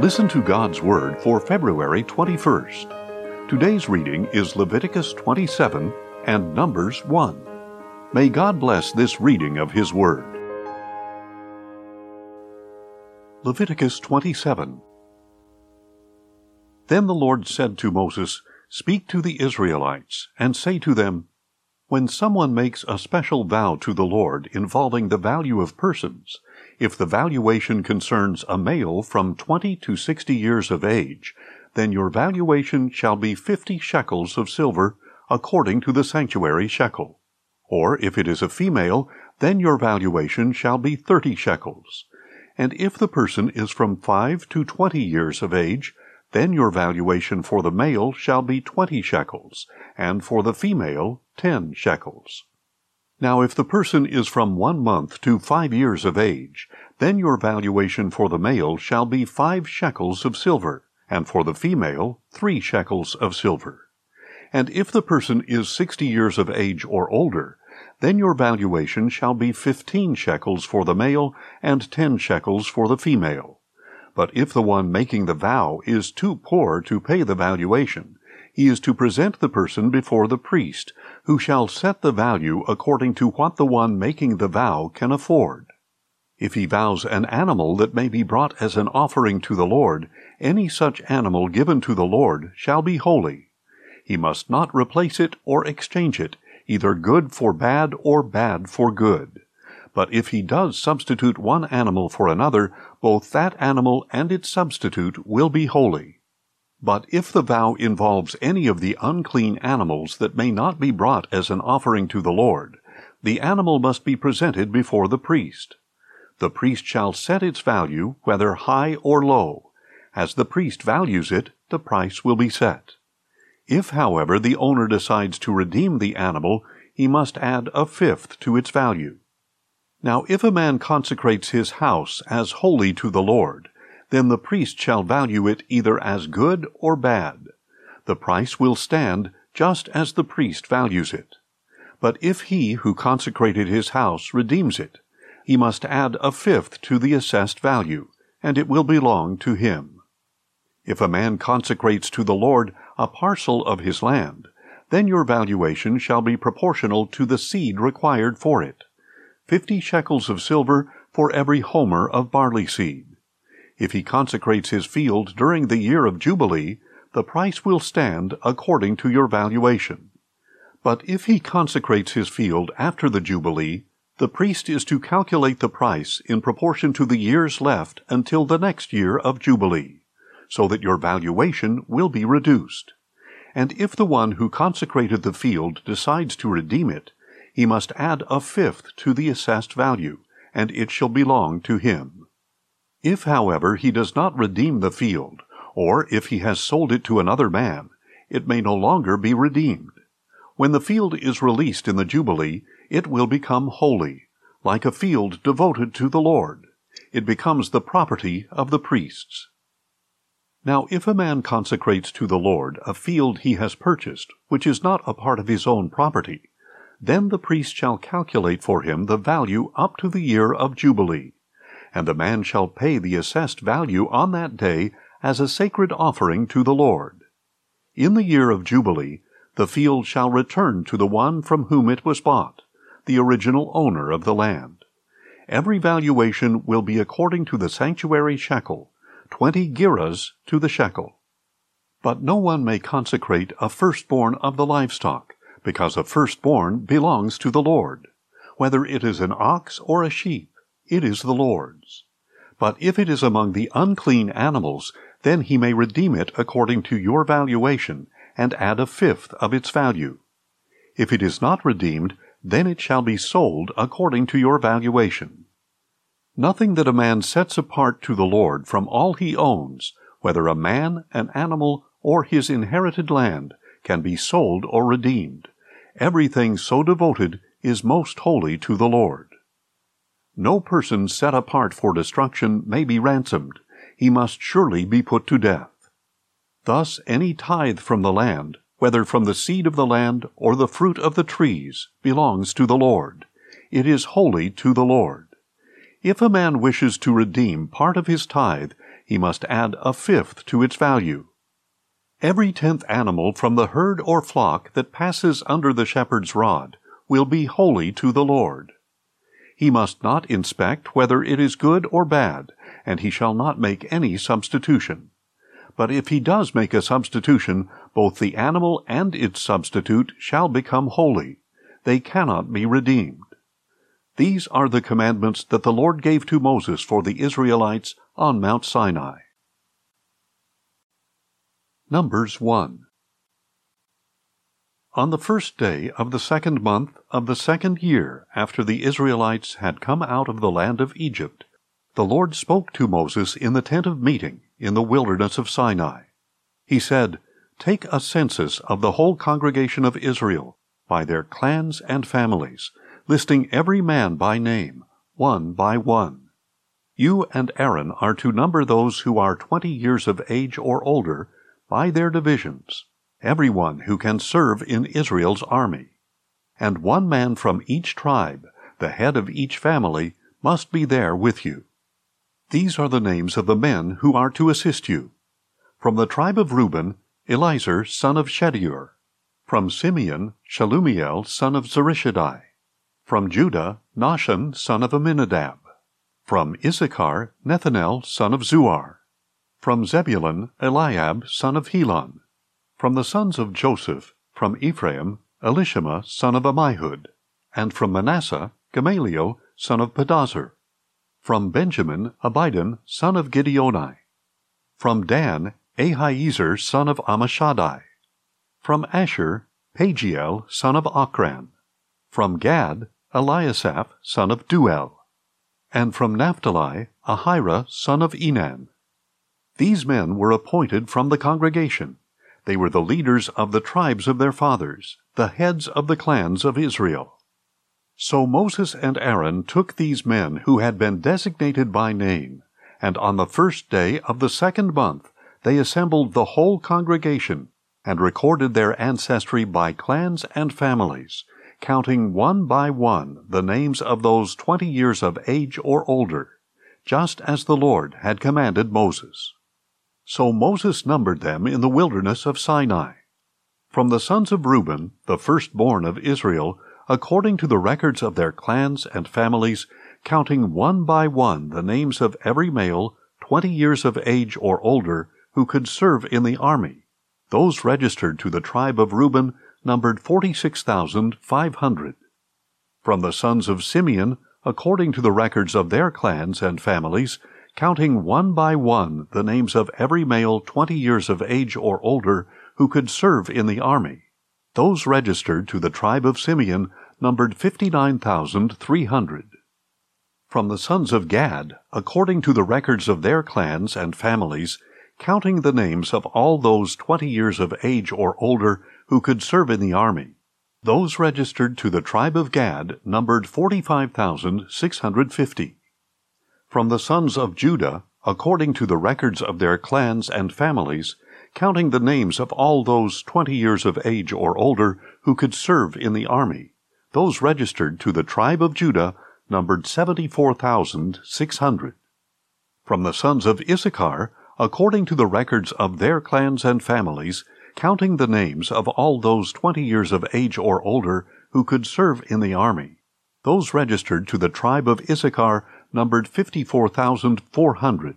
Listen to God's Word for February 21st. Today's reading is Leviticus 27 and Numbers 1. May God bless this reading of His Word. Leviticus 27 Then the Lord said to Moses, Speak to the Israelites, and say to them, When someone makes a special vow to the Lord involving the value of persons, if the valuation concerns a male from twenty to sixty years of age, then your valuation shall be fifty shekels of silver, according to the sanctuary shekel. Or if it is a female, then your valuation shall be thirty shekels. And if the person is from five to twenty years of age, then your valuation for the male shall be twenty shekels, and for the female ten shekels. Now, if the person is from one month to five years of age, then your valuation for the male shall be five shekels of silver, and for the female three shekels of silver. And if the person is sixty years of age or older, then your valuation shall be fifteen shekels for the male and ten shekels for the female. But if the one making the vow is too poor to pay the valuation, he is to present the person before the priest, who shall set the value according to what the one making the vow can afford. If he vows an animal that may be brought as an offering to the Lord, any such animal given to the Lord shall be holy. He must not replace it or exchange it, either good for bad or bad for good. But if he does substitute one animal for another, both that animal and its substitute will be holy. But if the vow involves any of the unclean animals that may not be brought as an offering to the Lord, the animal must be presented before the priest. The priest shall set its value, whether high or low. As the priest values it, the price will be set. If, however, the owner decides to redeem the animal, he must add a fifth to its value. Now, if a man consecrates his house as holy to the Lord, then the priest shall value it either as good or bad. The price will stand just as the priest values it. But if he who consecrated his house redeems it, he must add a fifth to the assessed value, and it will belong to him. If a man consecrates to the Lord a parcel of his land, then your valuation shall be proportional to the seed required for it, fifty shekels of silver for every homer of barley seed. If he consecrates his field during the year of Jubilee, the price will stand according to your valuation. But if he consecrates his field after the Jubilee, the priest is to calculate the price in proportion to the years left until the next year of Jubilee, so that your valuation will be reduced. And if the one who consecrated the field decides to redeem it, he must add a fifth to the assessed value, and it shall belong to him. If, however, he does not redeem the field, or if he has sold it to another man, it may no longer be redeemed. When the field is released in the Jubilee, it will become holy, like a field devoted to the Lord. It becomes the property of the priests. Now, if a man consecrates to the Lord a field he has purchased, which is not a part of his own property, then the priest shall calculate for him the value up to the year of Jubilee and the man shall pay the assessed value on that day as a sacred offering to the Lord. In the year of Jubilee, the field shall return to the one from whom it was bought, the original owner of the land. Every valuation will be according to the sanctuary shekel, twenty gerahs to the shekel. But no one may consecrate a firstborn of the livestock, because a firstborn belongs to the Lord, whether it is an ox or a sheep it is the Lord's. But if it is among the unclean animals, then he may redeem it according to your valuation, and add a fifth of its value. If it is not redeemed, then it shall be sold according to your valuation. Nothing that a man sets apart to the Lord from all he owns, whether a man, an animal, or his inherited land, can be sold or redeemed. Everything so devoted is most holy to the Lord. No person set apart for destruction may be ransomed. He must surely be put to death. Thus any tithe from the land, whether from the seed of the land or the fruit of the trees, belongs to the Lord. It is holy to the Lord. If a man wishes to redeem part of his tithe, he must add a fifth to its value. Every tenth animal from the herd or flock that passes under the shepherd's rod will be holy to the Lord. He must not inspect whether it is good or bad, and he shall not make any substitution. But if he does make a substitution, both the animal and its substitute shall become holy. They cannot be redeemed. These are the commandments that the Lord gave to Moses for the Israelites on Mount Sinai. Numbers 1 On the first day of the second month of the second year after the Israelites had come out of the land of Egypt, the Lord spoke to Moses in the tent of meeting in the wilderness of Sinai. He said, Take a census of the whole congregation of Israel by their clans and families, listing every man by name, one by one. You and Aaron are to number those who are twenty years of age or older by their divisions, everyone who can serve in Israel's army. And one man from each tribe, the head of each family, must be there with you. These are the names of the men who are to assist you. From the tribe of Reuben, Elizur son of Shedeur. From Simeon, Shelumiel son of Zurishaddai. From Judah, Nahshon son of Amminadab. From Issachar, Nethanel son of Zuar. From Zebulun, Eliab son of Helon. From the sons of Joseph, from Ephraim, Elishama son of Ammihud. And from Manasseh, Gamaliel son of Pedahzur. From Benjamin, Abidan, son of Gideoni. From Dan, Ahiezer, son of Ammishaddai. From Asher, Pagiel, son of Ochran. From Gad, Eliasaph, son of Deuel, And from Naphtali, Ahira, son of Enan. These men were appointed from the congregation. They were the leaders of the tribes of their fathers, the heads of the clans of Israel. So Moses and Aaron took these men who had been designated by name, and on the first day of the second month they assembled the whole congregation and recorded their ancestry by clans and families, counting one by one the names of those twenty years of age or older, just as the Lord had commanded Moses. So Moses numbered them in the wilderness of Sinai. From the sons of Reuben, the firstborn of Israel, according to the records of their clans and families, counting one by one the names of every male twenty years of age or older who could serve in the army. Those registered to the tribe of Reuben numbered 46,500. From the sons of Simeon, according to the records of their clans and families, counting one by one the names of every male twenty years of age or older who could serve in the army. Those registered to the tribe of Simeon numbered 59,300. From the sons of Gad, according to the records of their clans and families, counting the names of all those twenty years of age or older who could serve in the army, those registered to the tribe of Gad numbered 45,650. From the sons of Judah, according to the records of their clans and families, counting the names of all those twenty years of age or older who could serve in the army. Those registered to the tribe of Judah numbered 74,600. From the sons of Issachar, according to the records of their clans and families, counting the names of all those twenty years of age or older who could serve in the army. Those registered to the tribe of Issachar numbered 54,400.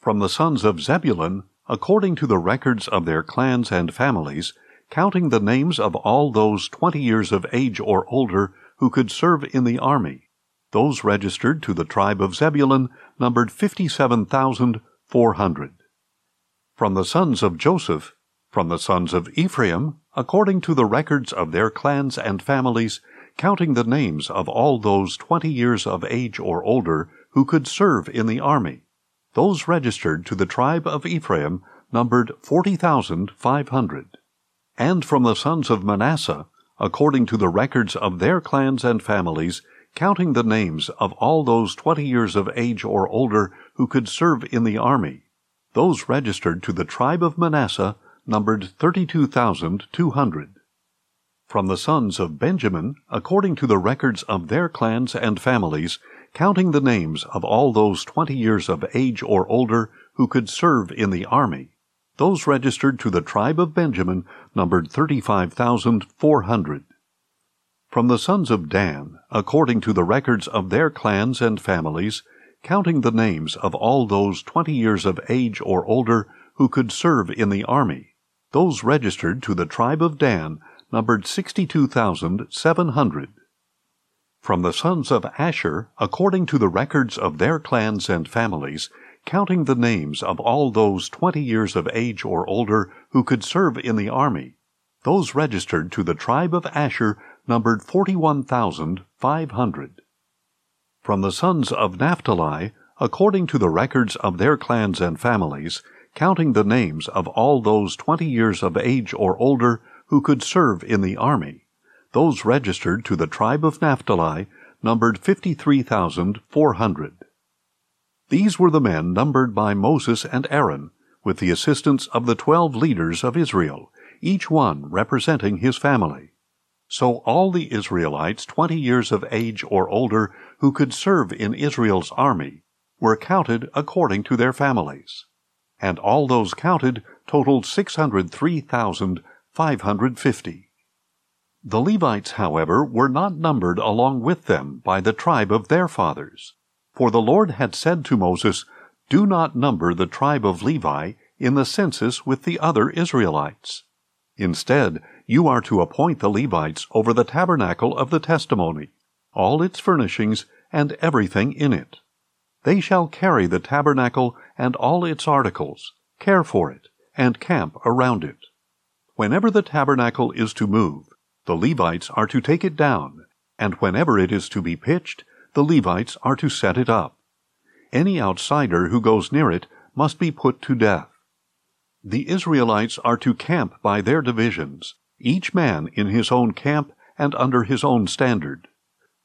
From the sons of Zebulun, according to the records of their clans and families, counting the names of all those twenty years of age or older who could serve in the army. Those registered to the tribe of Zebulun numbered 57,400. From the sons of Joseph, from the sons of Ephraim, according to the records of their clans and families, counting the names of all those twenty years of age or older who could serve in the army. Those registered to the tribe of Ephraim numbered 40,500. And from the sons of Manasseh, according to the records of their clans and families, counting the names of all those twenty years of age or older who could serve in the army, those registered to the tribe of Manasseh numbered 32,200. From the sons of Benjamin, according to the records of their clans and families, counting the names of all those twenty years of age or older who could serve in the army. Those registered to the tribe of Benjamin numbered 35,400. From the sons of Dan, according to the records of their clans and families, counting the names of all those twenty years of age or older who could serve in the army, those registered to the tribe of Dan numbered 62,700. From the sons of Asher, according to the records of their clans and families, counting the names of all those twenty years of age or older who could serve in the army, those registered to the tribe of Asher numbered 41,500. From the sons of Naphtali, according to the records of their clans and families, counting the names of all those twenty years of age or older who could serve in the army, those registered to the tribe of Naphtali numbered 53,400. These were the men numbered by Moses and Aaron, with the assistance of the twelve leaders of Israel, each one representing his family. So all the Israelites twenty years of age or older who could serve in Israel's army were counted according to their families and all those counted totaled 603,550. The Levites, however, were not numbered along with them by the tribe of their fathers. For the Lord had said to Moses, Do not number the tribe of Levi in the census with the other Israelites. Instead, you are to appoint the Levites over the tabernacle of the testimony, all its furnishings, and everything in it. They shall carry the tabernacle and all its articles, care for it, and camp around it. Whenever the tabernacle is to move, the Levites are to take it down, and whenever it is to be pitched, the Levites are to set it up. Any outsider who goes near it must be put to death. The Israelites are to camp by their divisions, each man in his own camp and under his own standard.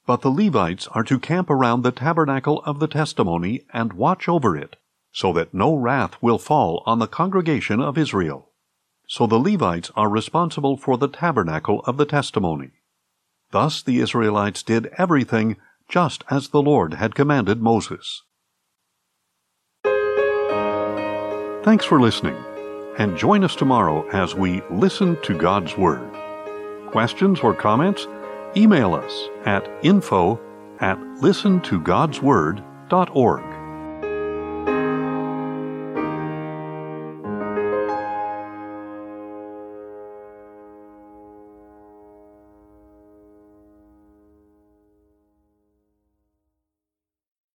But the Levites are to camp around the tabernacle of the testimony and watch over it, so that no wrath will fall on the congregation of Israel. So the Levites are responsible for the tabernacle of the testimony. Thus the Israelites did everything just as the Lord had commanded Moses. Thanks for listening, and join us tomorrow as we listen to God's Word. Questions or comments? Email us at info at listentogodsword.org.